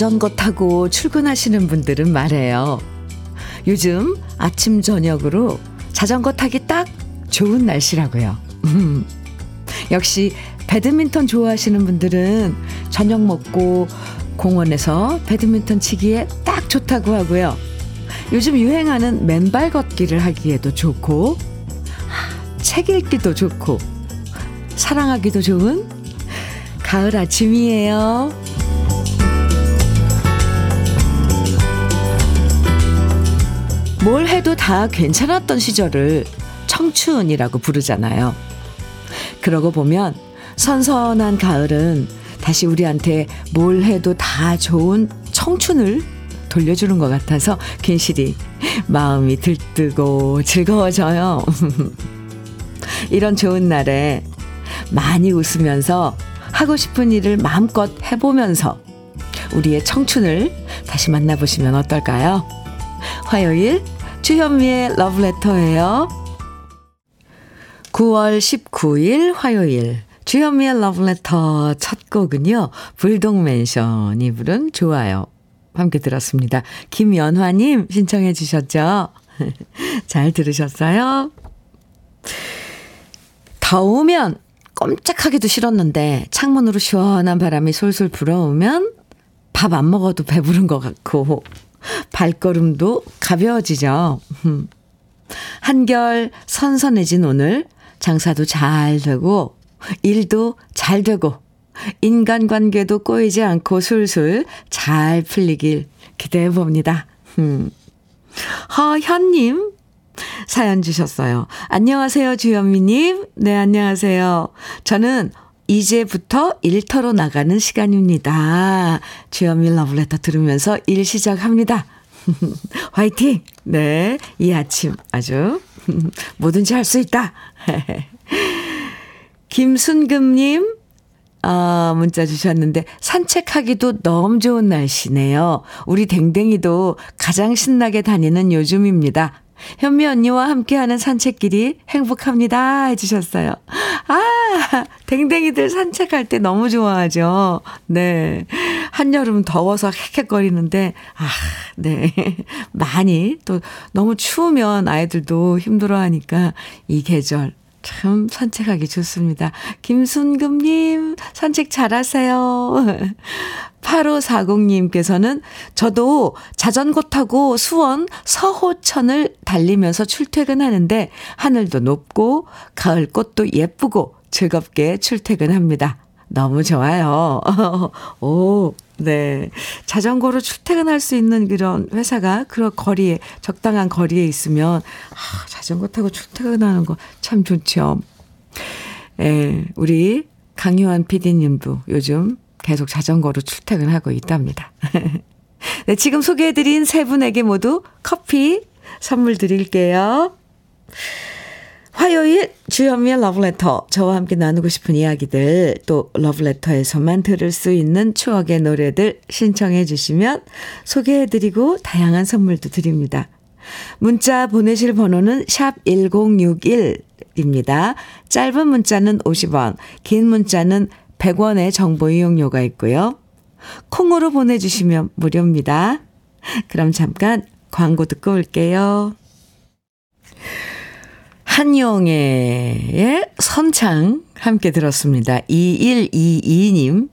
자전거 타고 출근하시는 분들은 말해요. 요즘 아침, 저녁으로 자전거 타기 딱 좋은 날씨라고요. 역시 배드민턴 좋아하시는 분들은 저녁 먹고 공원에서 배드민턴 치기에 딱 좋다고 하고요. 요즘 유행하는 맨발 걷기를 하기에도 좋고, 책 읽기도 좋고, 사랑하기도 좋은 가을 아침이에요. 뭘 해도 다 괜찮았던 시절을 청춘이라고 부르잖아요. 그러고 보면 선선한 가을은 다시 우리한테 뭘 해도 다 좋은 청춘을 돌려주는 것 같아서 괜시리 마음이 들뜨고 즐거워져요. 이런 좋은 날에 많이 웃으면서 하고 싶은 일을 마음껏 해보면서 우리의 청춘을 다시 만나보시면 어떨까요? 화요일 주현미의 러브레터예요. 9월 19일 화요일 주현미의 러브레터 첫 곡은요. 불독맨션이 부른 좋아요. 함께 들었습니다. 김연화님 신청해 주셨죠? 잘 들으셨어요? 더우면 꼼짝하기도 싫었는데 창문으로 시원한 바람이 솔솔 불어오면 밥 안 먹어도 배부른 것 같고 발걸음도 가벼워지죠. 한결 선선해진 오늘 장사도 잘 되고 일도 잘 되고 인간관계도 꼬이지 않고 술술 잘 풀리길 기대해 봅니다. 음. 허현님 사연 주셨어요. 안녕하세요 주현미님. 네 안녕하세요. 저는 이제부터 일터로 나가는 시간입니다. 주현미 러브레터 들으면서 일 시작합니다. 화이팅! 네, 이 아침 아주 뭐든지 할 수 있다. 김순금님, 아, 문자 주셨는데, 산책하기도 너무 좋은 날씨네요. 우리 댕댕이도 가장 신나게 다니는 요즘입니다. 현미 언니와 함께하는 산책길이 행복합니다. 해주셨어요. 아, 댕댕이들 산책할 때 너무 좋아하죠. 네. 한여름 더워서 헥헥거리는데, 아, 네. 많이 또 너무 추우면 아이들도 힘들어 하니까 이 계절 참 산책하기 좋습니다. 김순금님, 산책 잘하세요. 8540님께서는 저도 자전거 타고 수원 서호천을 달리면서 출퇴근하는데 하늘도 높고 가을 꽃도 예쁘고 즐겁게 출퇴근합니다. 너무 좋아요. 오, 네. 자전거로 출퇴근할 수 있는 그런 회사가 그런 거리에, 적당한 거리에 있으면, 아, 자전거 타고 출퇴근하는 거 참 좋죠. 예, 우리 강요한 PD님도 요즘 계속 자전거로 출퇴근하고 있답니다. 네, 지금 소개해드린 세 분에게 모두 커피 선물 드릴게요. 화요일 주현미의 러브레터 저와 함께 나누고 싶은 이야기들 또 러브레터에서만 들을 수 있는 추억의 노래들 신청해 주시면 소개해 드리고 다양한 선물도 드립니다. 문자 보내실 번호는 샵 1061입니다. 짧은 문자는 50원, 긴 문자는 100원의 정보 이용료가 있고요. 콩으로 보내주시면 무료입니다. 그럼 잠깐 광고 듣고 올게요. 한영애의 선창 함께 들었습니다. 2122님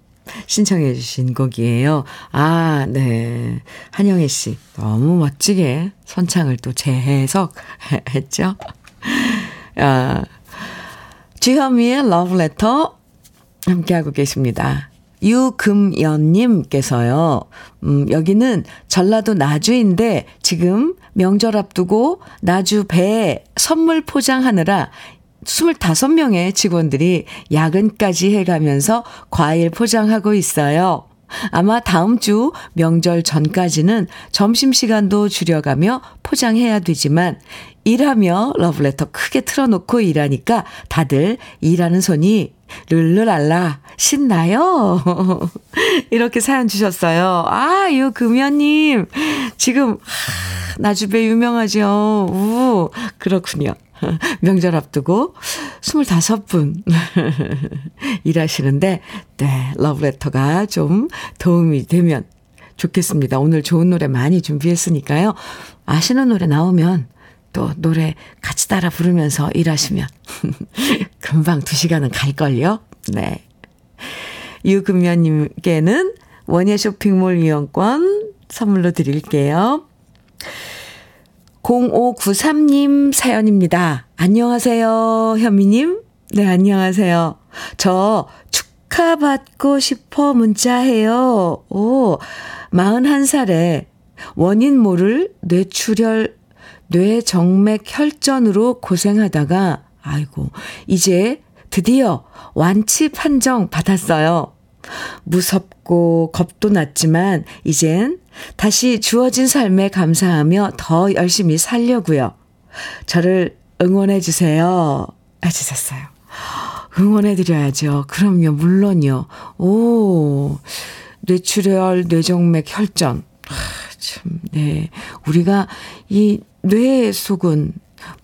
신청해 주신 곡이에요. 아, 네. 한영애 씨 너무 멋지게 선창을 또 재해석 했죠. 아, 주현미의 러브레터 함께하고 계십니다. 유금연님께서요, 음, 여기는 전라도 나주인데 지금 명절 앞두고 나주 배에 선물 포장하느라 25명의 직원들이 야근까지 해가면서 과일 포장하고 있어요. 아마 다음 주 명절 전까지는 점심시간도 줄여가며 포장해야 되지만 일하며 러브레터 크게 틀어놓고 일하니까 다들 일하는 손이 룰루랄라 신나요? 이렇게 사연 주셨어요. 아, 유 금연님 지금 나주배 유명하죠. 우 그렇군요. 명절 앞두고 25분 일하시는데, 네, 러브레터가 좀 도움이 되면 좋겠습니다. 오늘 좋은 노래 많이 준비했으니까요. 아시는 노래 나오면 또 노래 같이 따라 부르면서 일하시면 금방 두 시간은 갈걸요. 네. 유금연님께는 원예 쇼핑몰 이용권 선물로 드릴게요. 0593님 사연입니다. 안녕하세요, 현미님. 네, 안녕하세요. 저 축하받고 싶어 문자해요. 오, 41살에 원인 모를 뇌출혈, 뇌정맥 혈전으로 고생하다가, 아이고, 이제 드디어 완치 판정 받았어요. 무섭고 겁도 났지만, 이젠 다시 주어진 삶에 감사하며 더 열심히 살려고요. 저를 응원해 주세요. 해주셨어요. 응원해 드려야죠. 그럼요, 물론요. 오, 뇌출혈, 뇌정맥, 혈전. 아, 참, 네. 우리가 이 뇌 속은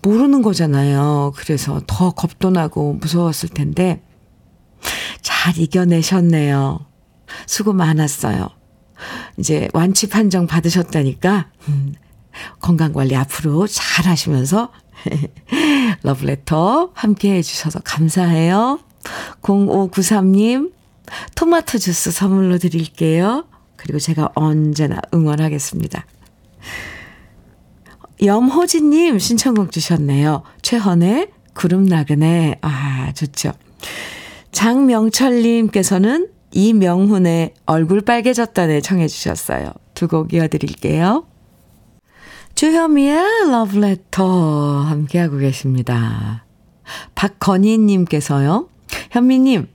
모르는 거잖아요. 그래서 더 겁도 나고 무서웠을 텐데, 잘 이겨내셨네요. 수고 많았어요. 이제 완치 판정 받으셨다니까, 음, 건강 관리 앞으로 잘 하시면서 러브레터 함께 해주셔서 감사해요. 0593님, 토마토 주스 선물로 드릴게요. 그리고 제가 언제나 응원하겠습니다. 염호진님 신청곡 주셨네요. 최헌의 구름 나그네. 아, 좋죠. 장명철님께서는 이명훈의 얼굴 빨개졌다네 청해 주셨어요. 두 곡 이어드릴게요. 주현미의 러브레터 함께하고 계십니다. 박건희님께서요. 현미님,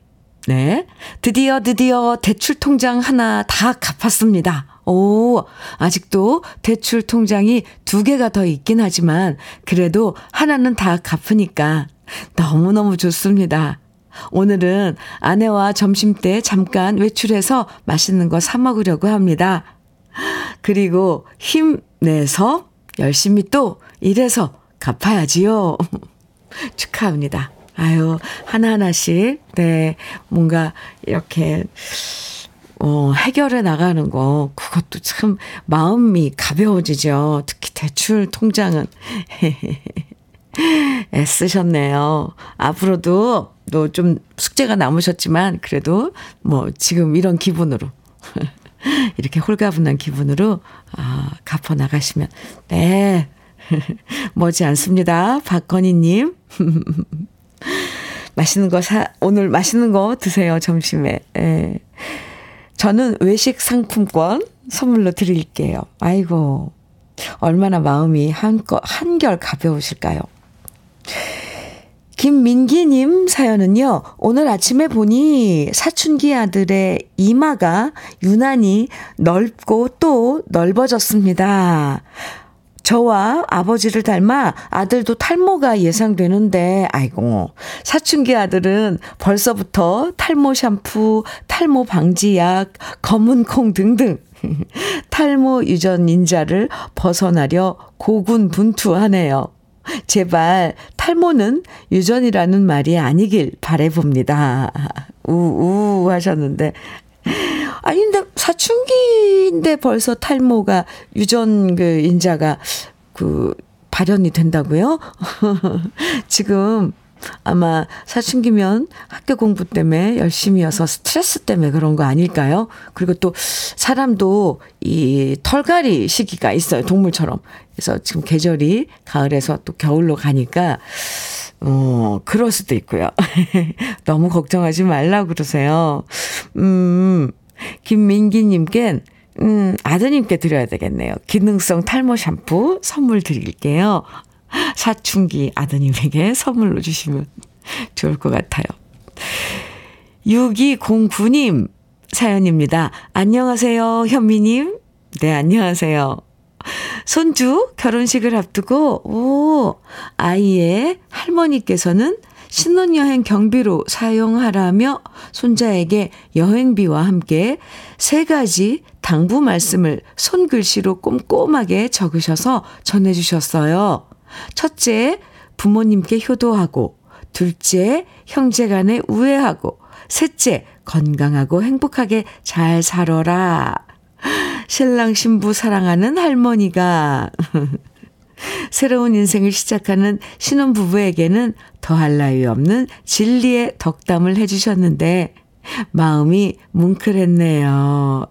네. 드디어, 드디어 대출 통장 하나 다 갚았습니다. 오, 아직도 대출 통장이 두 개가 더 있긴 하지만, 그래도 하나는 다 갚으니까 너무너무 좋습니다. 오늘은 아내와 점심 때 잠깐 외출해서 맛있는 거 사 먹으려고 합니다. 그리고 힘내서 열심히 또 일해서 갚아야지요. 축하합니다. 아유, 하나하나씩, 네, 뭔가 이렇게, 어, 해결해 나가는 거, 그것도 참 마음이 가벼워지죠. 특히 대출 통장은. 애쓰셨네요. 앞으로도 또 좀 숙제가 남으셨지만, 그래도 뭐 지금 이런 기분으로. 이렇게 홀가분한 기분으로, 아, 갚아 나가시면, 네. 머지 않습니다. 박건희님. 맛있는 거 사, 오늘 맛있는 거 드세요, 점심에. 예. 저는 외식 상품권 선물로 드릴게요. 아이고, 얼마나 마음이 한, 한결 가벼우실까요? 김민기님 사연은요, 오늘 아침에 보니 사춘기 아들의 이마가 유난히 넓고 또 넓어졌습니다. 저와 아버지를 닮아 아들도 탈모가 예상되는데, 아이고, 사춘기 아들은 벌써부터 탈모 샴푸, 탈모 방지약, 검은 콩 등등 탈모 유전 인자를 벗어나려 고군분투하네요. 제발 탈모는 유전이라는 말이 아니길 바래봅니다. 우우 하셨는데 아니, 근데 사춘기인데 벌써 탈모가 유전 그 인자가 그 발현이 된다고요? 지금 아마 사춘기면 학교 공부 때문에 열심히여서 스트레스 때문에 그런 거 아닐까요? 그리고 또 사람도 이 털갈이 시기가 있어요. 동물처럼. 그래서 지금 계절이 가을에서 또 겨울로 가니까 어, 그럴 수도 있고요. 너무 걱정하지 말라고 그러세요. 음, 김민기 님께, 음, 아드님께 드려야 되겠네요. 기능성 탈모 샴푸 선물 드릴게요. 사춘기 아드님에게 선물로 주시면 좋을 것 같아요. 6209님 사연입니다. 안녕하세요, 현미님. 네, 안녕하세요. 손주 결혼식을 앞두고, 오, 아이의 할머니께서는 신혼여행 경비로 사용하라며 손자에게 여행비와 함께 세 가지 당부 말씀을 손글씨로 꼼꼼하게 적으셔서 전해주셨어요. 첫째, 부모님께 효도하고, 둘째, 형제 간에 우애하고, 셋째, 건강하고 행복하게 잘 살아라. 신랑 신부 사랑하는 할머니가 새로운 인생을 시작하는 신혼부부에게는 더할 나위 없는 진리의 덕담을 해주셨는데, 마음이 뭉클했네요.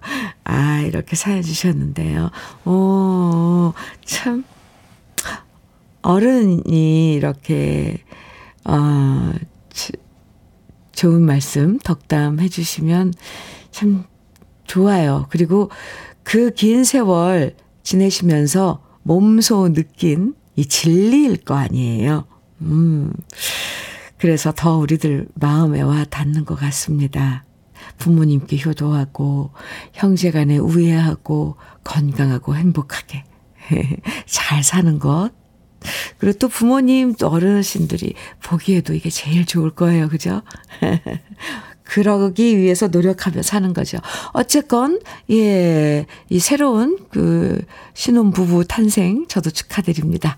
아, 이렇게 사연 주셨는데요. 오, 참, 어른이 이렇게, 어, 좋은 말씀, 덕담 해주시면 참 좋아요. 그리고 그 긴 세월 지내시면서 몸소 느낀 이 진리일 거 아니에요. 음. 그래서 더 우리들 마음에 와 닿는 것 같습니다. 부모님께 효도하고, 형제 간에 우애하고, 건강하고 행복하게 잘 사는 것. 그리고 또 부모님, 또 어르신들이 보기에도 이게 제일 좋을 거예요. 그죠? 그러기 위해서 노력하며 사는 거죠. 어쨌건, 예, 이 새로운 그 신혼부부 탄생 저도 축하드립니다.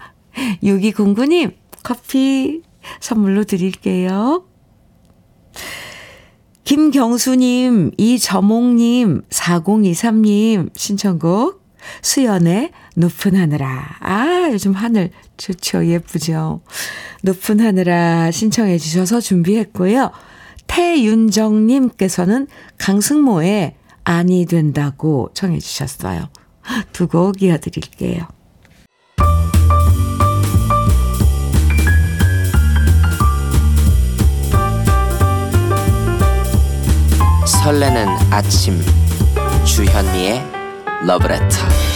6209님, 커피 선물로 드릴게요. 김경수님, 이저몽님, 4023님 신청곡 수연의 높은 하늘아. 아, 요즘 하늘 좋죠. 예쁘죠. 높은 하늘아 신청해 주셔서 준비했고요. 태윤정님께서는 강승모의 아니 된다고 청해 주셨어요. 두 곡 이어드릴게요. 설레는 아침 주현미의 러브레터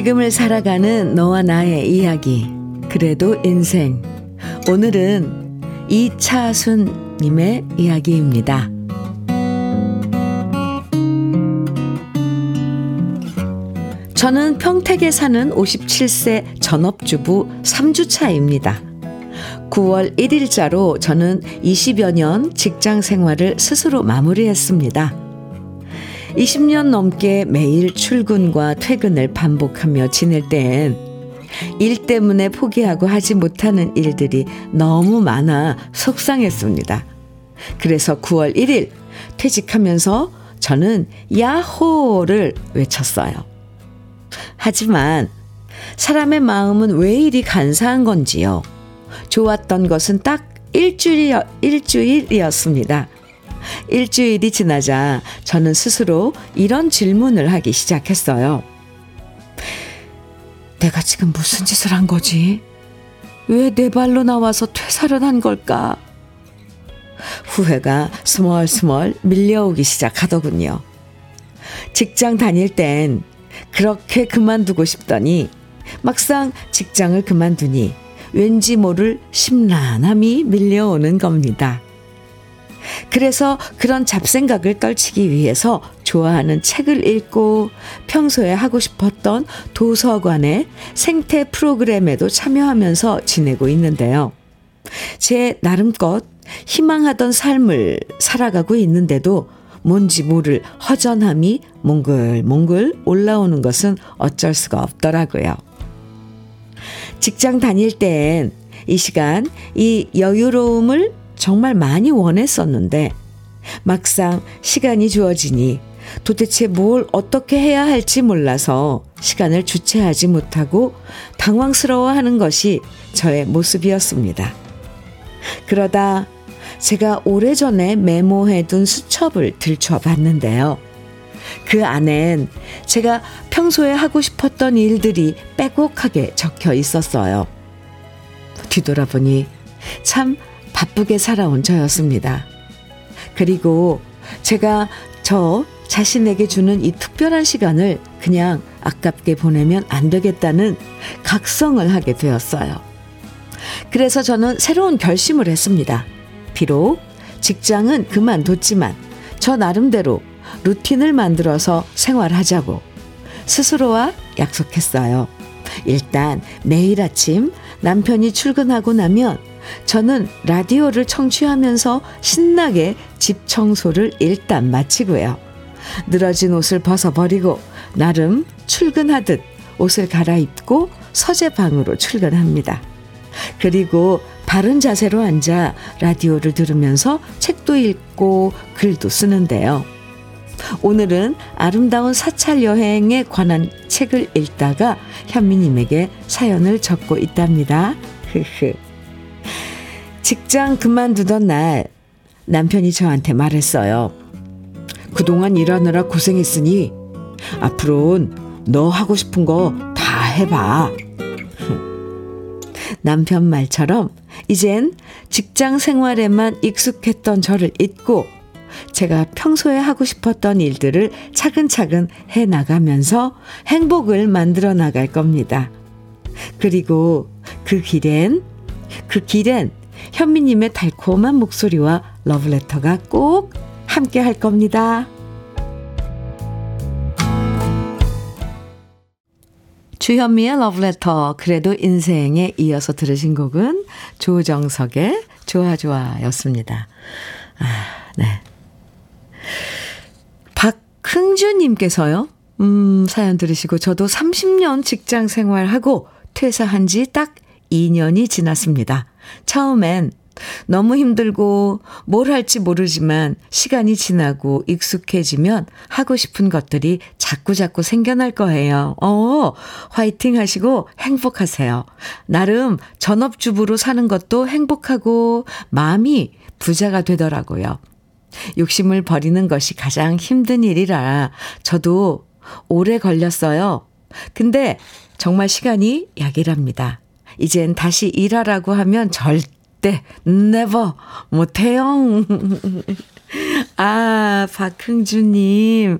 지금을 살아가는 너와 나의 이야기. 그래도 인생. 오늘은 이차순님의 이야기입니다. 저는 평택에 사는 57세 전업주부 3주차입니다. 9월 1일자로 저는 20여 년 직장 생활을 스스로 마무리했습니다. 20년 넘게 매일 출근과 퇴근을 반복하며 지낼 땐 일 때문에 포기하고 하지 못하는 일들이 너무 많아 속상했습니다. 그래서 9월 1일 퇴직하면서 저는 야호를 외쳤어요. 하지만 사람의 마음은 왜 이리 간사한 건지요. 좋았던 것은 딱 일주일, 일주일이었습니다. 일주일이 지나자 저는 스스로 이런 질문을 하기 시작했어요. 내가 지금 무슨 짓을 한 거지? 왜 내 발로 나와서 퇴사를 한 걸까? 후회가 스멀스멀 밀려오기 시작하더군요. 직장 다닐 땐 그렇게 그만두고 싶더니 막상 직장을 그만두니 왠지 모를 심란함이 밀려오는 겁니다. 그래서 그런 잡생각을 떨치기 위해서 좋아하는 책을 읽고 평소에 하고 싶었던 도서관의 생태 프로그램에도 참여하면서 지내고 있는데요. 제 나름껏 희망하던 삶을 살아가고 있는데도 뭔지 모를 허전함이 몽글몽글 올라오는 것은 어쩔 수가 없더라고요. 직장 다닐 땐 이 시간, 이 여유로움을 정말 많이 원했었는데 막상 시간이 주어지니 도대체 뭘 어떻게 해야 할지 몰라서 시간을 주체하지 못하고 당황스러워하는 것이 저의 모습이었습니다. 그러다 제가 오래전에 메모해둔 수첩을 들춰봤는데요. 그 안엔 제가 평소에 하고 싶었던 일들이 빼곡하게 적혀 있었어요. 뒤돌아보니 참 바쁘게 살아온 저였습니다. 그리고 제가 저 자신에게 주는 이 특별한 시간을 그냥 아깝게 보내면 안 되겠다는 각성을 하게 되었어요. 그래서 저는 새로운 결심을 했습니다. 비록 직장은 그만뒀지만 저 나름대로 루틴을 만들어서 생활하자고 스스로와 약속했어요. 일단 매일 아침 남편이 출근하고 나면 저는 라디오를 청취하면서 신나게 집 청소를 일단 마치고요. 늘어진 옷을 벗어버리고 나름 출근하듯 옷을 갈아입고 서재방으로 출근합니다. 그리고 바른 자세로 앉아 라디오를 들으면서 책도 읽고 글도 쓰는데요. 오늘은 아름다운 사찰 여행에 관한 책을 읽다가 현미님에게 사연을 적고 있답니다. 흐흐. 직장 그만두던 날 남편이 저한테 말했어요. 그동안 일하느라 고생했으니 앞으로는 너 하고 싶은 거 다 해봐. 남편 말처럼 이젠 직장 생활에만 익숙했던 저를 잊고 제가 평소에 하고 싶었던 일들을 차근차근 해 나가면서 행복을 만들어 나갈 겁니다. 그리고 그 길엔, 그 길엔 현미님의 달콤한 목소리와 러브레터가 꼭 함께 할 겁니다. 주현미의 러브레터 그래도 인생에 이어서 들으신 곡은 조정석의 좋아 좋아였습니다. 아, 네. 박흥주님께서요. 음, 사연 들으시고 저도 30년 직장 생활하고 퇴사한 지 딱 2년이 지났습니다. 처음엔 너무 힘들고 뭘 할지 모르지만 시간이 지나고 익숙해지면 하고 싶은 것들이 자꾸자꾸 생겨날 거예요. 어, 화이팅 하시고 행복하세요. 나름 전업주부로 사는 것도 행복하고 마음이 부자가 되더라고요. 욕심을 버리는 것이 가장 힘든 일이라 저도 오래 걸렸어요. 근데 정말 시간이 약이랍니다. 이젠 다시 일하라고 하면 절대 never 못해요. 아, 박흥주님.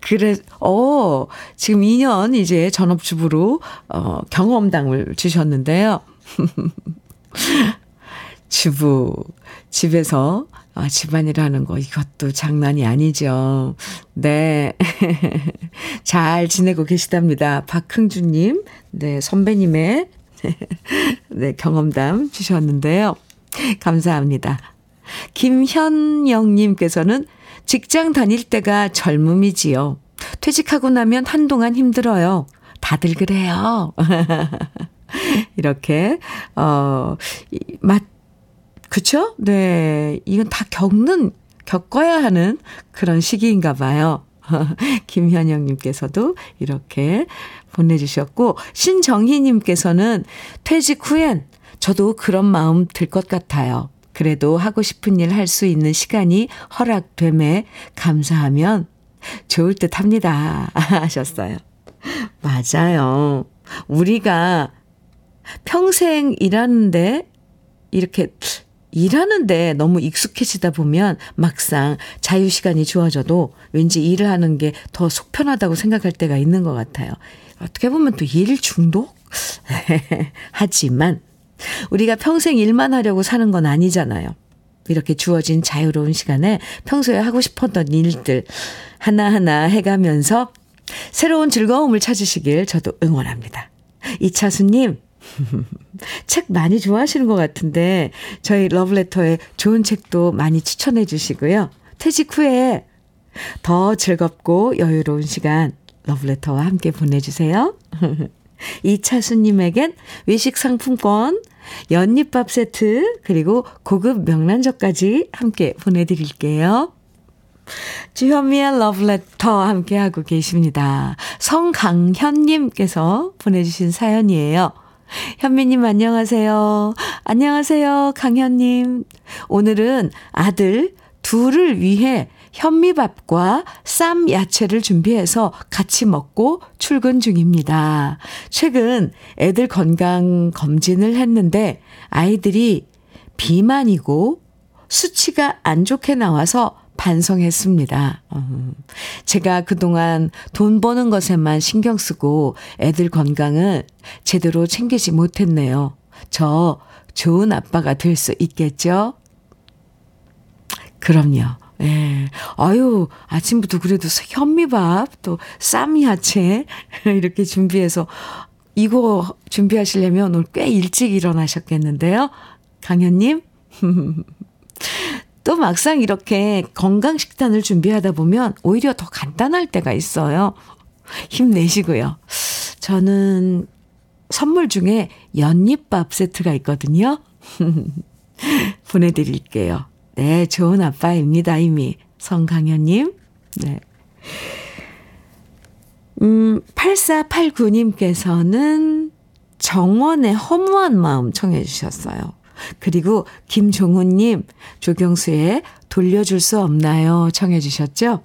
그래, 어, 지금 2년 이제 전업주부로, 어, 경험담을 주셨는데요. 주부, 집에서 아, 집안일 하는 거, 이것도 장난이 아니죠. 네. 잘 지내고 계시답니다. 박흥주님, 네, 선배님의, 네, 경험담 주셨는데요. 감사합니다. 김현영님께서는 직장 다닐 때가 젊음이지요. 퇴직하고 나면 한동안 힘들어요. 다들 그래요. 이렇게, 어, 맞, 그쵸? 네. 이건 다 겪는, 겪어야 하는 그런 시기인가 봐요. 김현영님께서도 이렇게 보내주셨고, 신정희님께서는 퇴직 후엔 저도 그런 마음 들 것 같아요. 그래도 하고 싶은 일 할 수 있는 시간이 허락됨에 감사하면 좋을 듯 합니다. 하셨어요. 맞아요. 우리가 평생 일하는데 이렇게 일하는데 너무 익숙해지다 보면 막상 자유시간이 주어져도 왠지 일을 하는 게 더 속편하다고 생각할 때가 있는 것 같아요. 어떻게 보면 또 일 중독? 하지만 우리가 평생 일만 하려고 사는 건 아니잖아요. 이렇게 주어진 자유로운 시간에 평소에 하고 싶었던 일들 하나하나 해가면서 새로운 즐거움을 찾으시길 저도 응원합니다. 이차수님, 책 많이 좋아하시는 것 같은데 저희 러브레터에 좋은 책도 많이 추천해 주시고요. 퇴직 후에 더 즐겁고 여유로운 시간 러브레터와 함께 보내주세요. 이차수님에겐 외식 상품권, 연잎밥 세트, 그리고 고급 명란젓까지 함께 보내드릴게요. 주현미의 러브레터 함께하고 계십니다. 성강현님께서 보내주신 사연이에요. 현미님 안녕하세요. 안녕하세요. 강현님. 오늘은 아들 둘을 위해 현미밥과 쌈 야채를 준비해서 같이 먹고 출근 중입니다. 최근 애들 건강 검진을 했는데 아이들이 비만이고 수치가 안 좋게 나와서 반성했습니다. 음, 제가 그동안 돈 버는 것에만 신경 쓰고 애들 건강을 제대로 챙기지 못했네요. 저 좋은 아빠가 될 수 있겠죠? 그럼요. 예. 아유, 아침부터 그래도 현미밥, 또 쌈야채, 이렇게 준비해서, 이거 준비하시려면 오늘 꽤 일찍 일어나셨겠는데요? 강현님? 또 막상 이렇게 건강 식단을 준비하다 보면 오히려 더 간단할 때가 있어요. 힘내시고요. 저는 선물 중에 연잎밥 세트가 있거든요. 보내드릴게요. 네, 좋은 아빠입니다, 이미. 성강현님. 네. 음, 8489님께서는 정원의 허무한 마음 청해 주셨어요. 그리고 김종훈님, 조경수의 돌려줄 수 없나요? 청해 주셨죠?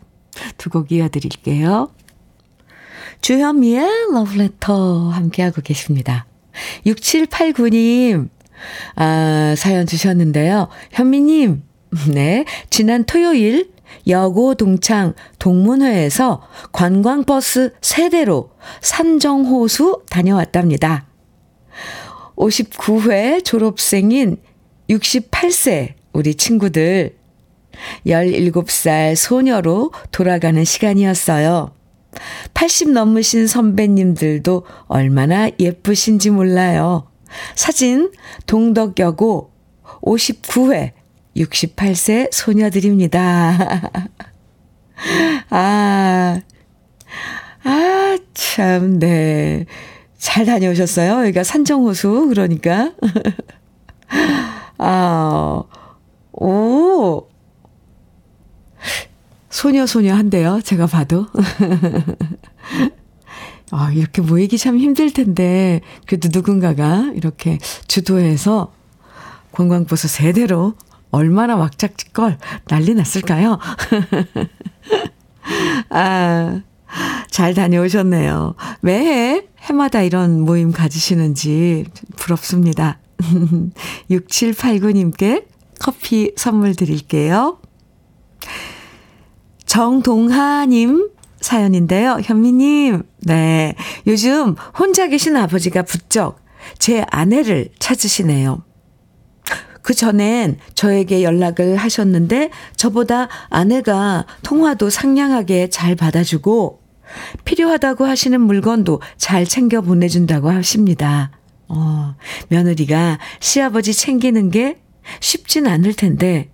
두 곡 이어드릴게요. 주현미의 러브레터 함께하고 계십니다. 6789님, 아, 사연 주셨는데요. 현미님, 네, 지난 토요일 여고 동창 동문회에서 관광버스 세대로 산정호수 다녀왔답니다. 59회 졸업생인 68세 우리 친구들 17살 소녀로 돌아가는 시간이었어요. 80 넘으신 선배님들도 얼마나 예쁘신지 몰라요. 사진 동덕여고 59회 68세 소녀들입니다. 아, 아, 참, 네. 잘 다녀오셨어요? 여기가 산정호수, 그러니까. 아, 오. 소녀, 소녀 한데요. 제가 봐도. 아, 이렇게 모이기 참 힘들 텐데, 그래도 누군가가 이렇게 주도해서 관광버스 세대로 얼마나 왁짝지껄 난리 났을까요? 아, 잘 다녀오셨네요. 매해 해마다 이런 모임 가지시는지 부럽습니다. 6789님께 커피 선물 드릴게요. 정동하님 사연인데요. 현미님, 네. 요즘 혼자 계신 아버지가 부쩍 제 아내를 찾으시네요. 그 전엔 저에게 연락을 하셨는데 저보다 아내가 통화도 상냥하게 잘 받아주고 필요하다고 하시는 물건도 잘 챙겨 보내준다고 하십니다. 어, 며느리가 시아버지 챙기는 게 쉽진 않을 텐데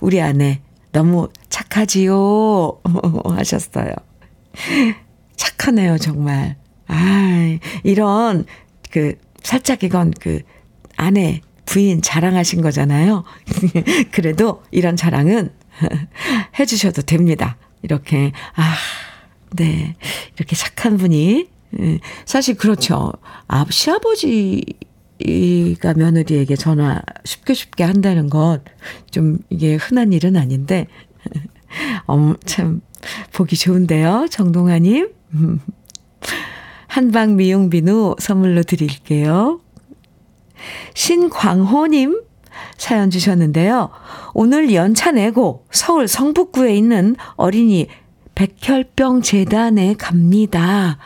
우리 아내 너무 착하지요 하셨어요. 착하네요 정말. 아 이런 그 살짝 이건 그 아내 부인 자랑하신 거잖아요. 그래도 이런 자랑은 해주셔도 됩니다. 이렇게, 아, 네. 이렇게 착한 분이. 예, 사실 그렇죠. 아, 시아버지가 며느리에게 전화 쉽게 쉽게 한다는 것, 좀 이게 흔한 일은 아닌데, 어, 참, 보기 좋은데요. 정동아님. 한방 미용 비누 선물로 드릴게요. 신광호님 사연 주셨는데요. 오늘 연차 내고 서울 성북구에 있는 어린이 백혈병 재단에 갑니다.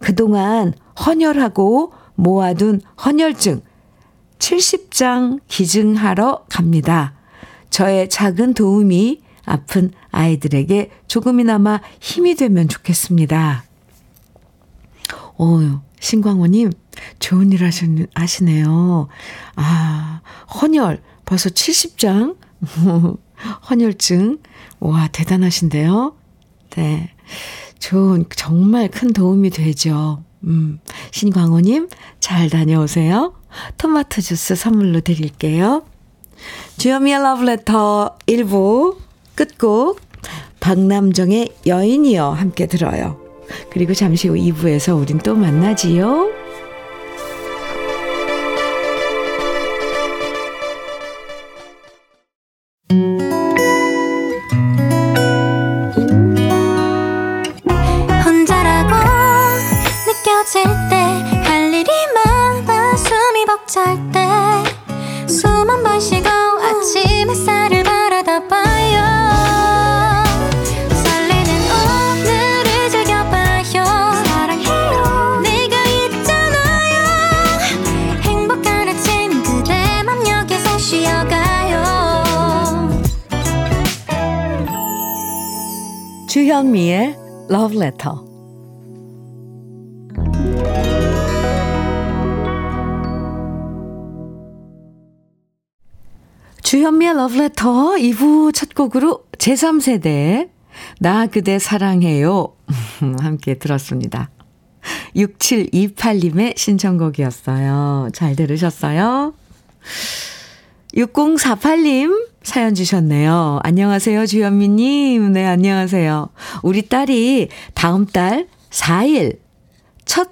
그동안 헌혈하고 모아둔 헌혈증 70장 기증하러 갑니다. 저의 작은 도움이 아픈 아이들에게 조금이나마 힘이 되면 좋겠습니다. 어, 신광호님, 좋은 일 하시, 하시네요. 아, 헌혈, 벌써 70장? 헌혈증. 와, 대단하신데요? 네. 좋은, 정말 큰 도움이 되죠. 음, 신광호님, 잘 다녀오세요. 토마토 주스 선물로 드릴게요. 주여미의 러브레터 1부 끝곡 박남정의 여인이여 함께 들어요. 그리고 잠시 후 2부에서 우린 또 만나지요. Love Letter. 주현미의 Letter 2부 첫 곡으로 제3세대 나 그대 사랑해요 함께 들었습니다. 6728님의 신청곡이었어요. 잘 들으셨어요? 6048님 사연 주셨네요. 안녕하세요, 주현미님. 네, 안녕하세요. 우리 딸이 다음 달 4일 첫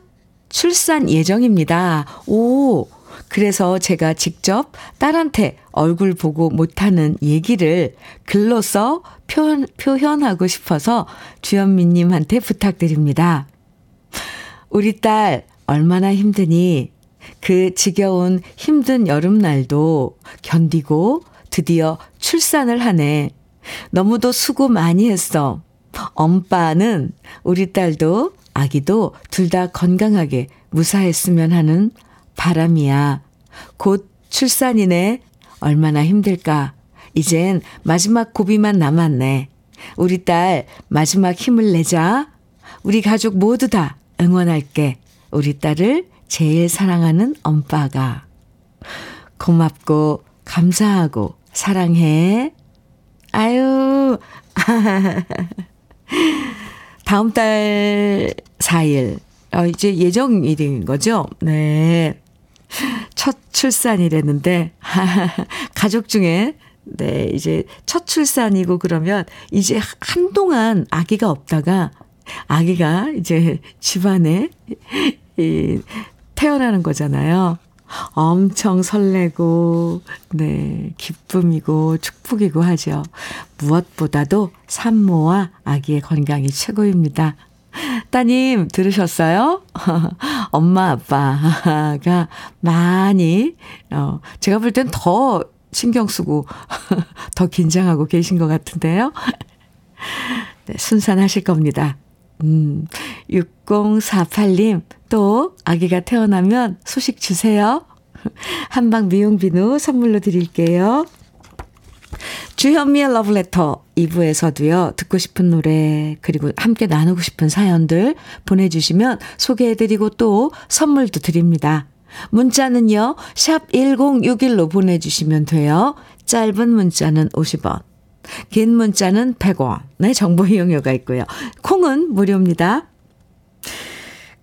출산 예정입니다. 오, 그래서 제가 직접 딸한테 얼굴 보고 못하는 얘기를 글로 써 표현, 표현하고 싶어서 주현미님한테 부탁드립니다. 우리 딸 얼마나 힘드니? 그 지겨운 힘든 여름날도 견디고 드디어 출산을 하네. 너무도 수고 많이 했어. 엄빠는 우리 딸도 아기도 둘 다 건강하게 무사했으면 하는 바람이야. 곧 출산이네. 얼마나 힘들까. 이젠 마지막 고비만 남았네. 우리 딸 마지막 힘을 내자. 우리 가족 모두 다 응원할게. 우리 딸을 제일 사랑하는 엄빠가. 고맙고 감사하고 사랑해. 아유. 다음 달 4일. 어, 이제 예정일인 거죠? 네. 첫 출산이랬는데, 가족 중에, 네, 이제 첫 출산이고 그러면 이제 한동안 아기가 없다가 아기가 이제 집안에 이, 태어나는 거잖아요. 엄청 설레고, 네, 기쁨이고 축복이고 하죠. 무엇보다도 산모와 아기의 건강이 최고입니다. 따님, 들으셨어요? 엄마, 아빠가 많이, 어, 제가 볼 땐 더 신경 쓰고, 더 긴장하고 계신 것 같은데요. 네, 순산하실 겁니다. 음, 6048님, 또 아기가 태어나면 소식 주세요. 한방 미용 비누 선물로 드릴게요. 주현미의 러브레터 2부에서도요, 듣고 싶은 노래, 그리고 함께 나누고 싶은 사연들 보내주시면 소개해드리고 또 선물도 드립니다. 문자는요, 샵 1061로 보내주시면 돼요. 짧은 문자는 50원, 긴 문자는 100원의 정보 이용료가 있고요. 콩은 무료입니다.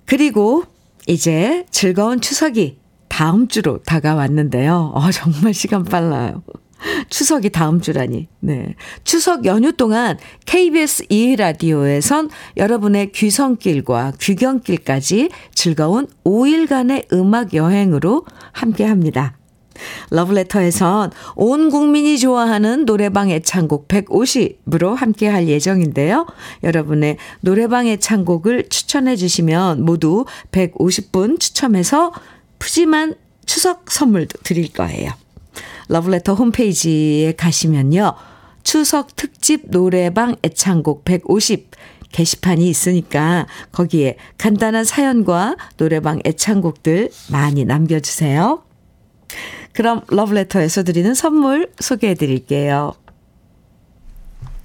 그리고 이제 즐거운 추석이 다음 주로 다가왔는데요. 어, 정말 시간 빨라요. 추석이 다음 주라니. 네. 추석 연휴 동안 KBS 2라디오에선 여러분의 귀성길과 귀경길까지 즐거운 5일간의 음악 여행으로 함께 합니다. 러브레터에선 온 국민이 좋아하는 노래방 애창곡 150으로 함께 할 예정인데요. 여러분의 노래방 애창곡을 추천해 주시면 모두 150분 추첨해서 푸짐한 추석 선물도 드릴 거예요. 러브레터 홈페이지에 가시면요. 추석 특집 노래방 애창곡 150 게시판이 있으니까 거기에 간단한 사연과 노래방 애창곡들 많이 남겨주세요. 그럼 러브레터에서 드리는 선물 소개해 드릴게요.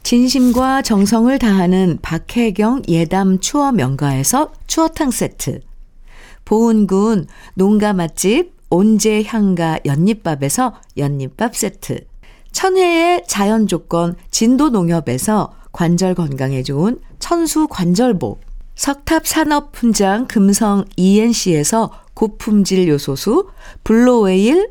진심과 정성을 다하는 박혜경 예담 추어 명가에서 추어탕 세트. 보은군 농가 맛집 온재향가 연잎밥에서 연잎밥 세트. 천혜의 자연 조건 진도 농협에서 관절 건강에 좋은 천수 관절보. 석탑 산업 훈장 금성 ENC에서 고품질 요소수 블로웨일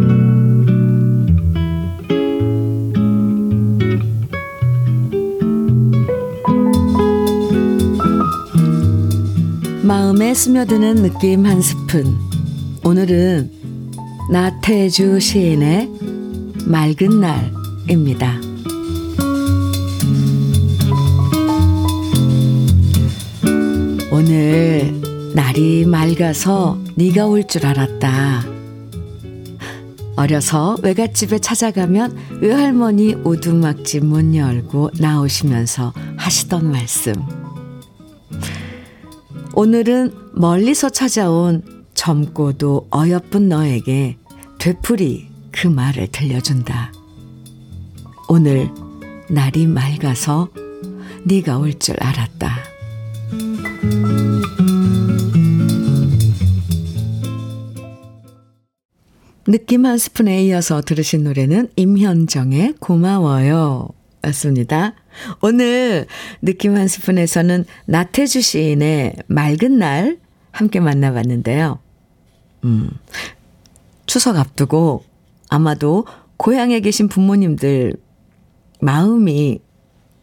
마음에 스며드는 느낌 한 스푼. 오늘은 나태주 시인의 맑은 날입니다. 오늘 날이 맑아서 네가 올 줄 알았다. 어려서 외갓집에 찾아가면 외할머니 오두막집 문 열고 나오시면서 하시던 말씀. 오늘은 멀리서 찾아온 젊고도 어여쁜 너에게 되풀이 그 말을 들려준다. 오늘 날이 맑아서 네가 올 줄 알았다. 느낌 한 스푼에 이어서 들으신 노래는 임현정의 고마워요. 였습니다. 오늘 느낌 한 스푼에서는 나태주 시인의 맑은 날 함께 만나봤는데요. 음, 추석 앞두고 아마도 고향에 계신 부모님들 마음이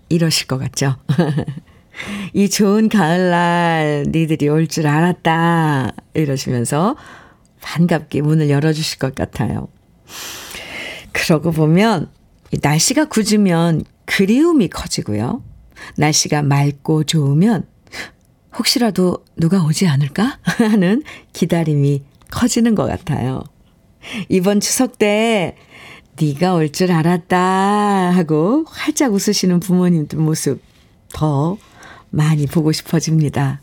이러실 것 같죠? 이 좋은 가을날 니들이 올 줄 알았다. 이러시면서 반갑게 문을 열어주실 것 같아요. 그러고 보면 날씨가 굳으면 그리움이 커지고요. 날씨가 맑고 좋으면 혹시라도 누가 오지 않을까 하는 기다림이 커지는 것 같아요. 이번 추석 때 네가 올 줄 알았다 하고 활짝 웃으시는 부모님들 모습 더 많이 보고 싶어집니다.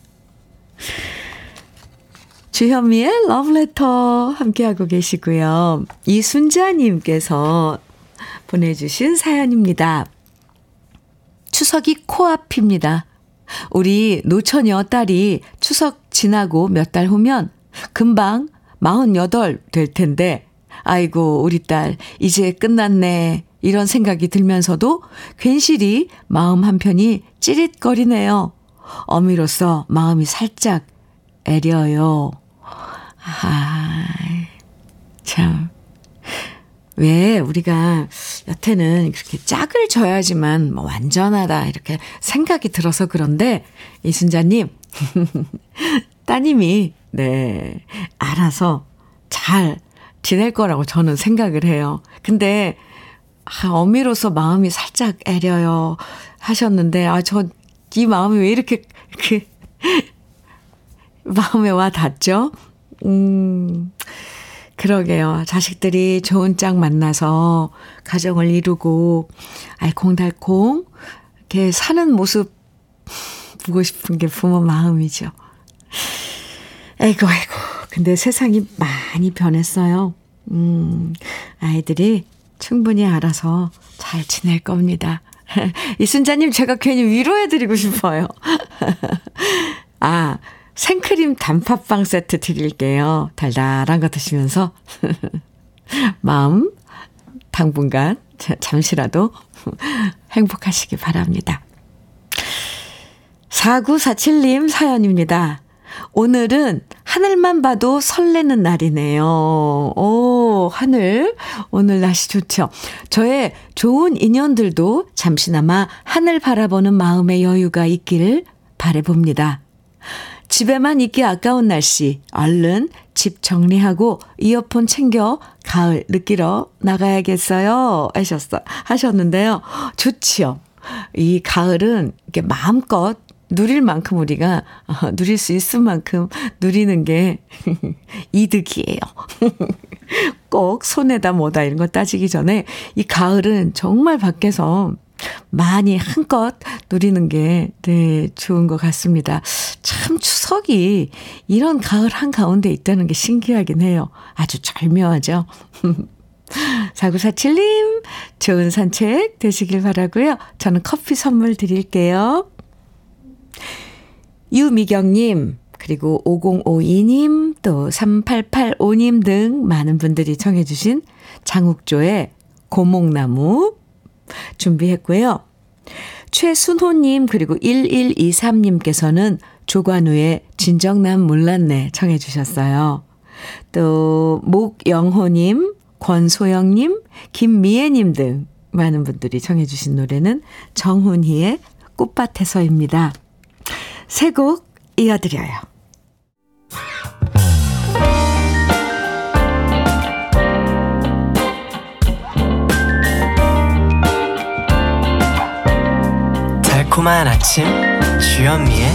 주현미의 러브레터 함께하고 계시고요. 이순자님께서 보내주신 사연입니다. 추석이 코앞입니다. 우리 노처녀 딸이 추석 지나고 몇 달 후면 금방 48 될 텐데, 아이고, 우리 딸, 이제 끝났네. 이런 생각이 들면서도 괜시리 마음 한편이 찌릿거리네요. 어미로서 마음이 살짝 애려요. 아, 참. 왜 우리가 여태는 그렇게 짝을 져야지만 뭐 완전하다 이렇게 생각이 들어서 그런데 이순자님 따님이 네 알아서 잘 지낼 거라고 저는 생각을 해요. 근데 아, 어미로서 마음이 살짝 애려요 하셨는데 아 저 이 마음이 왜 이렇게 그 마음에 와 닿죠? 음. 그러게요. 자식들이 좋은 짝 만나서 가정을 이루고 알콩달콩 이렇게 사는 모습 보고 싶은 게 부모 마음이죠. 아이고, 아이고. 근데 세상이 많이 변했어요. 음, 아이들이 충분히 알아서 잘 지낼 겁니다. 이순자님, 제가 괜히 위로해드리고 싶어요. 아, 생크림 단팥빵 세트 드릴게요. 달달한 거 드시면서 마음 당분간 잠시라도 행복하시기 바랍니다. 4947님 사연입니다. 오늘은 하늘만 봐도 설레는 날이네요. 오, 하늘. 오늘 날씨 좋죠. 저의 좋은 인연들도 잠시나마 하늘 바라보는 마음의 여유가 있기를 바래봅니다. 집에만 있기 아까운 날씨, 얼른 집 정리하고 이어폰 챙겨 가을 느끼러 나가야겠어요. 하셨어, 하셨는데요. 좋지요. 이 가을은 이게 마음껏 누릴 만큼 우리가 어, 누릴 수 있을 만큼 누리는 게 이득이에요. 꼭 손에다 뭐다 이런 거 따지기 전에 이 가을은 정말 밖에서 많이 한껏 누리는 게, 네, 좋은 것 같습니다. 참 추석이 이런 가을 한가운데 있다는 게 신기하긴 해요. 아주 절묘하죠. 4947님, 좋은 산책 되시길 바라고요. 저는 커피 선물 드릴게요. 유미경님, 그리고 5052님, 또 3885님 등 많은 분들이 청해주신 장욱조의 고목나무 준비했고요. 최순호님, 그리고 1123님께서는 조관우의 진정남 몰랐네 청해 주셨어요. 또, 목영호님, 권소영님, 김미애님 등 많은 분들이 청해 주신 노래는 정훈희의 꽃밭에서입니다. 세 곡 이어드려요. 달콤한 아침 주현미의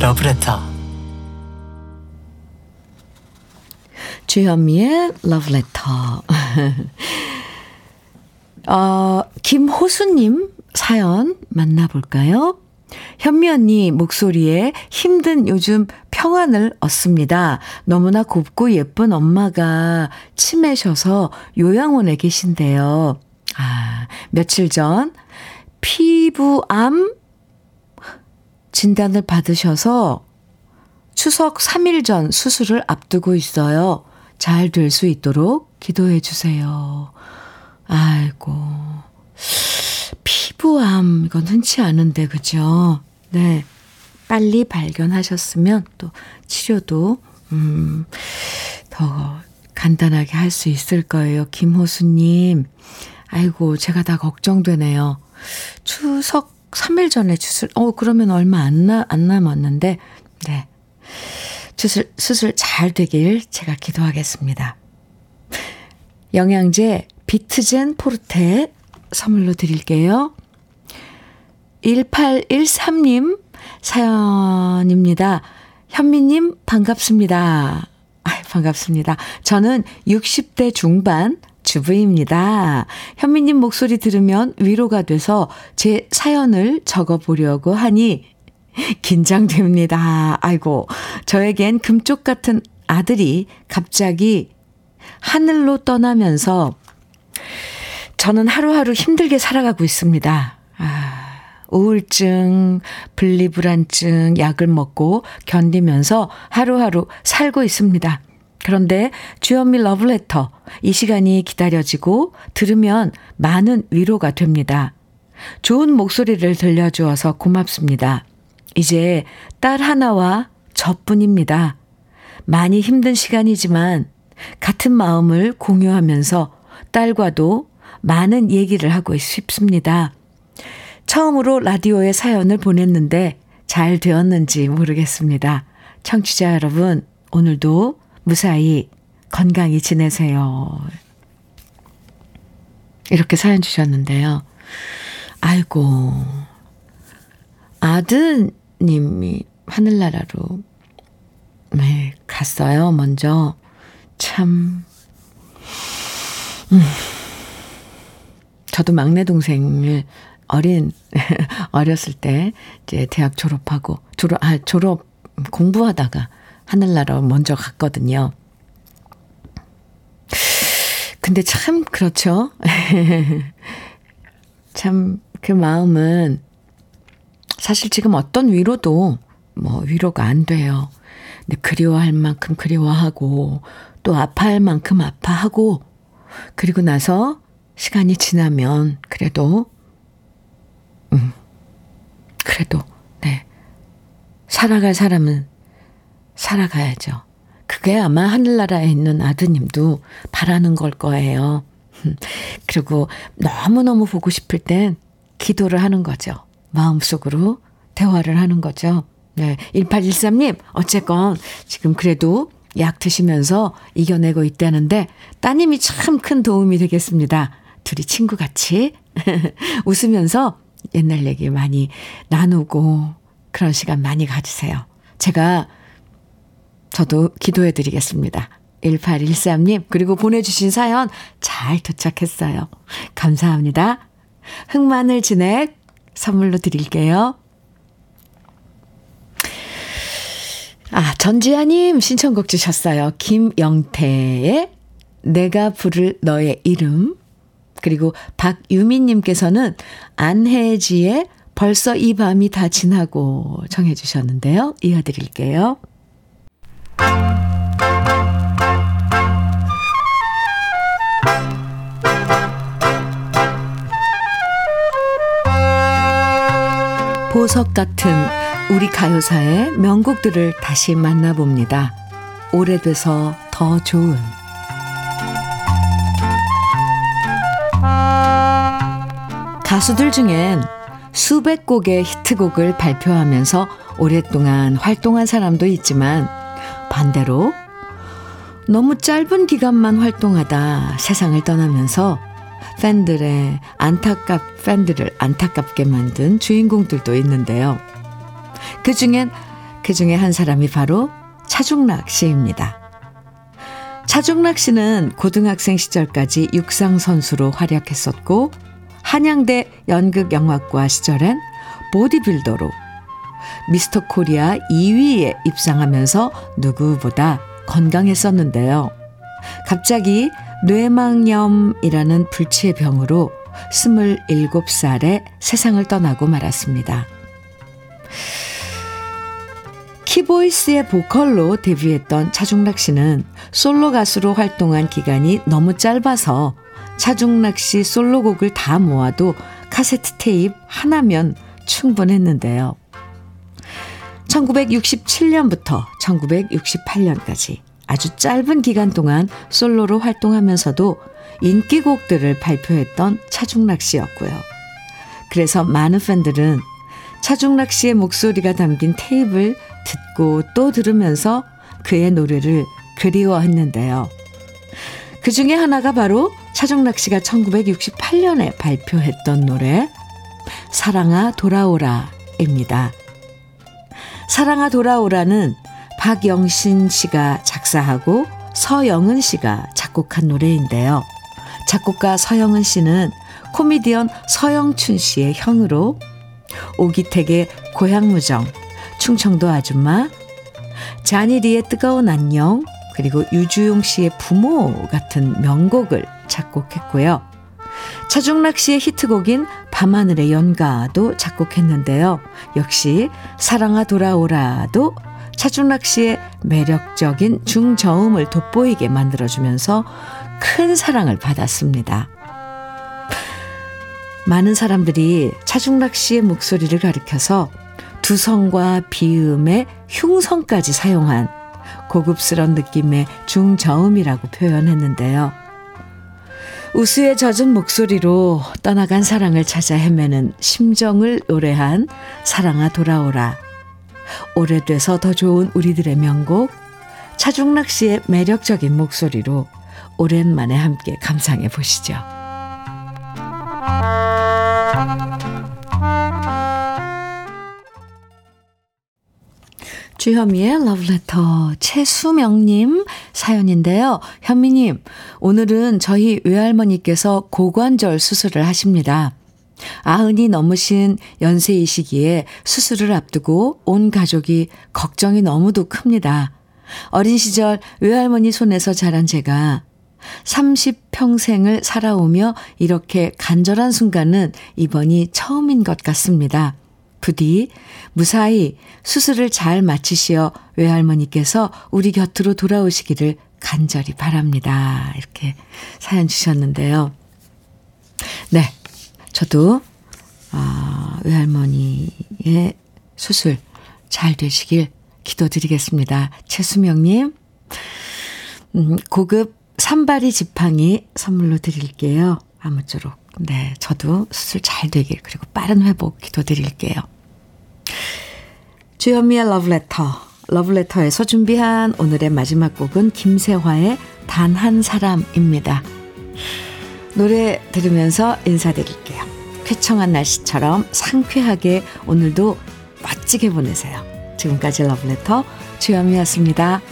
러브레터 주현미의 러브레터. 어, 김호수님 사연 만나볼까요? 현미 언니 목소리에 힘든 요즘 평안을 얻습니다. 너무나 곱고 예쁜 엄마가 치매셔서 요양원에 계신데요. 아, 며칠 전 피부암 진단을 받으셔서 추석 3일 전 수술을 앞두고 있어요. 잘 될 수 있도록 기도해 주세요. 아이고. 피부암, 이건 흔치 않은데, 그죠? 네. 빨리 발견하셨으면 또 치료도, 음, 더 간단하게 할 수 있을 거예요. 김호수님. 아이고, 제가 다 걱정되네요. 추석 3일 전에 주술, 어, 그러면 얼마 안, 나, 안 남았는데, 네. 수술, 수술 잘 되길 제가 기도하겠습니다. 영양제 비트젠 포르테 선물로 드릴게요. 1813님 사연입니다. 현미님 반갑습니다. 아, 반갑습니다. 저는 60대 중반 주부입니다. 현미님 목소리 들으면 위로가 돼서 제 사연을 적어보려고 하니 긴장됩니다. 아이고, 저에겐 금쪽 같은 아들이 갑자기 하늘로 떠나면서 저는 하루하루 힘들게 살아가고 있습니다. 아, 우울증, 분리불안증 약을 먹고 견디면서 하루하루 살고 있습니다. 그런데 주현미 러브레터 이 시간이 기다려지고 들으면 많은 위로가 됩니다. 좋은 목소리를 들려주어서 고맙습니다. 이제 딸 하나와 저뿐입니다. 많이 힘든 시간이지만 같은 마음을 공유하면서 딸과도 많은 얘기를 하고 싶습니다. 처음으로 라디오에 사연을 보냈는데 잘 되었는지 모르겠습니다. 청취자 여러분, 오늘도 무사히 건강히 지내세요. 이렇게 사연 주셨는데요. 아이고, 아들, 님이 하늘나라로 네, 갔어요. 먼저 참 음. 저도 막내 동생을 어린 어렸을 때 이제 대학 졸업하고 졸업 아 졸업 공부하다가 하늘나라 먼저 갔거든요. 근데 참 그렇죠. 참 그 마음은 사실 지금 어떤 위로도 뭐 위로가 안 돼요. 근데 그리워할 만큼 그리워하고 또 아파할 만큼 아파하고 그리고 나서 시간이 지나면 그래도 음 그래도 네 살아갈 사람은 살아가야죠. 그게 아마 하늘나라에 있는 아드님도 바라는 걸 거예요. 그리고 너무너무 보고 싶을 땐 기도를 하는 거죠. 마음속으로 대화를 하는 거죠. 네. 1813님, 어쨌건 지금 그래도 약 드시면서 이겨내고 있다는데 따님이 참 큰 도움이 되겠습니다. 둘이 친구같이 웃으면서 옛날 얘기 많이 나누고 그런 시간 많이 가지세요. 제가 저도 기도해 드리겠습니다. 1813님, 그리고 보내주신 사연 잘 도착했어요. 감사합니다. 흑마늘 진액 선물로 드릴게요. 아, 전지아님 신청곡 주셨어요. 김영태의 내가 부를 너의 이름. 그리고 박유민님께서는 안혜지의 벌써 이 밤이 다 지나고 정해 주셨는데요. 이어드릴게요. 보석 같은 우리 가요사의 명곡들을 다시 만나봅니다. 오래돼서 더 좋은 가수들 중엔 수백 곡의 히트곡을 발표하면서 오랫동안 활동한 사람도 있지만 반대로 너무 짧은 기간만 활동하다 세상을 떠나면서 팬들의 안타깝 팬들을 안타깝게 만든 주인공들도 있는데요. 그 중엔 그 중에 한 사람이 바로 차중락 씨입니다. 차중락 씨는 고등학생 시절까지 육상 선수로 활약했었고 한양대 연극영화과 시절엔 보디빌더로 미스터 코리아 2위에 입상하면서 누구보다 건강했었는데요. 갑자기 뇌망염이라는 불치의 병으로 27살에 세상을 떠나고 말았습니다. 키보이스의 보컬로 데뷔했던 차중락 씨는 솔로 가수로 활동한 기간이 너무 짧아서 차중락 씨 솔로곡을 다 모아도 카세트 테이프 하나면 충분했는데요. 1967년부터 1968년까지 아주 짧은 기간 동안 솔로로 활동하면서도 인기곡들을 발표했던 차중락 씨였고요. 그래서 많은 팬들은 차중락 씨의 목소리가 담긴 테이프를 듣고 또 들으면서 그의 노래를 그리워했는데요. 그 중에 하나가 바로 차중락 씨가 1968년에 발표했던 노래 사랑아 돌아오라입니다. 사랑아 돌아오라는 박영신 씨가 작사하고 서영은 씨가 작곡한 노래인데요. 작곡가 서영은 씨는 코미디언 서영춘 씨의 형으로 오기택의 고향무정, 충청도 아줌마, 자니리의 뜨거운 안녕, 그리고 유주용 씨의 부모 같은 명곡을 작곡했고요. 차중락 씨의 히트곡인 밤하늘의 연가도 작곡했는데요. 역시 사랑아 돌아오라도 차중락 씨의 매력적인 중저음을 돋보이게 만들어주면서 큰 사랑을 받았습니다. 많은 사람들이 차중락 씨의 목소리를 가리켜서 두성과 비음의 흉성까지 사용한 고급스런 느낌의 중저음이라고 표현했는데요. 우수에 젖은 목소리로 떠나간 사랑을 찾아 헤매는 심정을 노래한 사랑아 돌아오라 오래돼서 더 좋은 우리들의 명곡 차중락 씨의 매력적인 목소리로 오랜만에 함께 감상해 보시죠. 주현미의 러브레터 최수명님 사연인데요. 현미님, 오늘은 저희 외할머니께서 고관절 수술을 하십니다. 아흔이 넘으신 연세이시기에 수술을 앞두고 온 가족이 걱정이 너무도 큽니다. 어린 시절 외할머니 손에서 자란 제가 30평생을 살아오며 이렇게 간절한 순간은 이번이 처음인 것 같습니다. 부디 무사히 수술을 잘 마치시어 외할머니께서 우리 곁으로 돌아오시기를 간절히 바랍니다. 이렇게 사연 주셨는데요. 네. 저도, 아, 외할머니의 수술 잘 되시길 기도드리겠습니다. 최수명님, 음, 고급 산발이 지팡이 선물로 드릴게요. 아무쪼록. 네, 저도 수술 잘 되길, 그리고 빠른 회복 기도드릴게요. 주현미의 러브레터. 러브레터에서 준비한 오늘의 마지막 곡은 김세화의 단 한 사람입니다. 노래 들으면서 인사드릴게요. 쾌청한 날씨처럼 상쾌하게 오늘도 멋지게 보내세요. 지금까지 러브레터 주현미였습니다.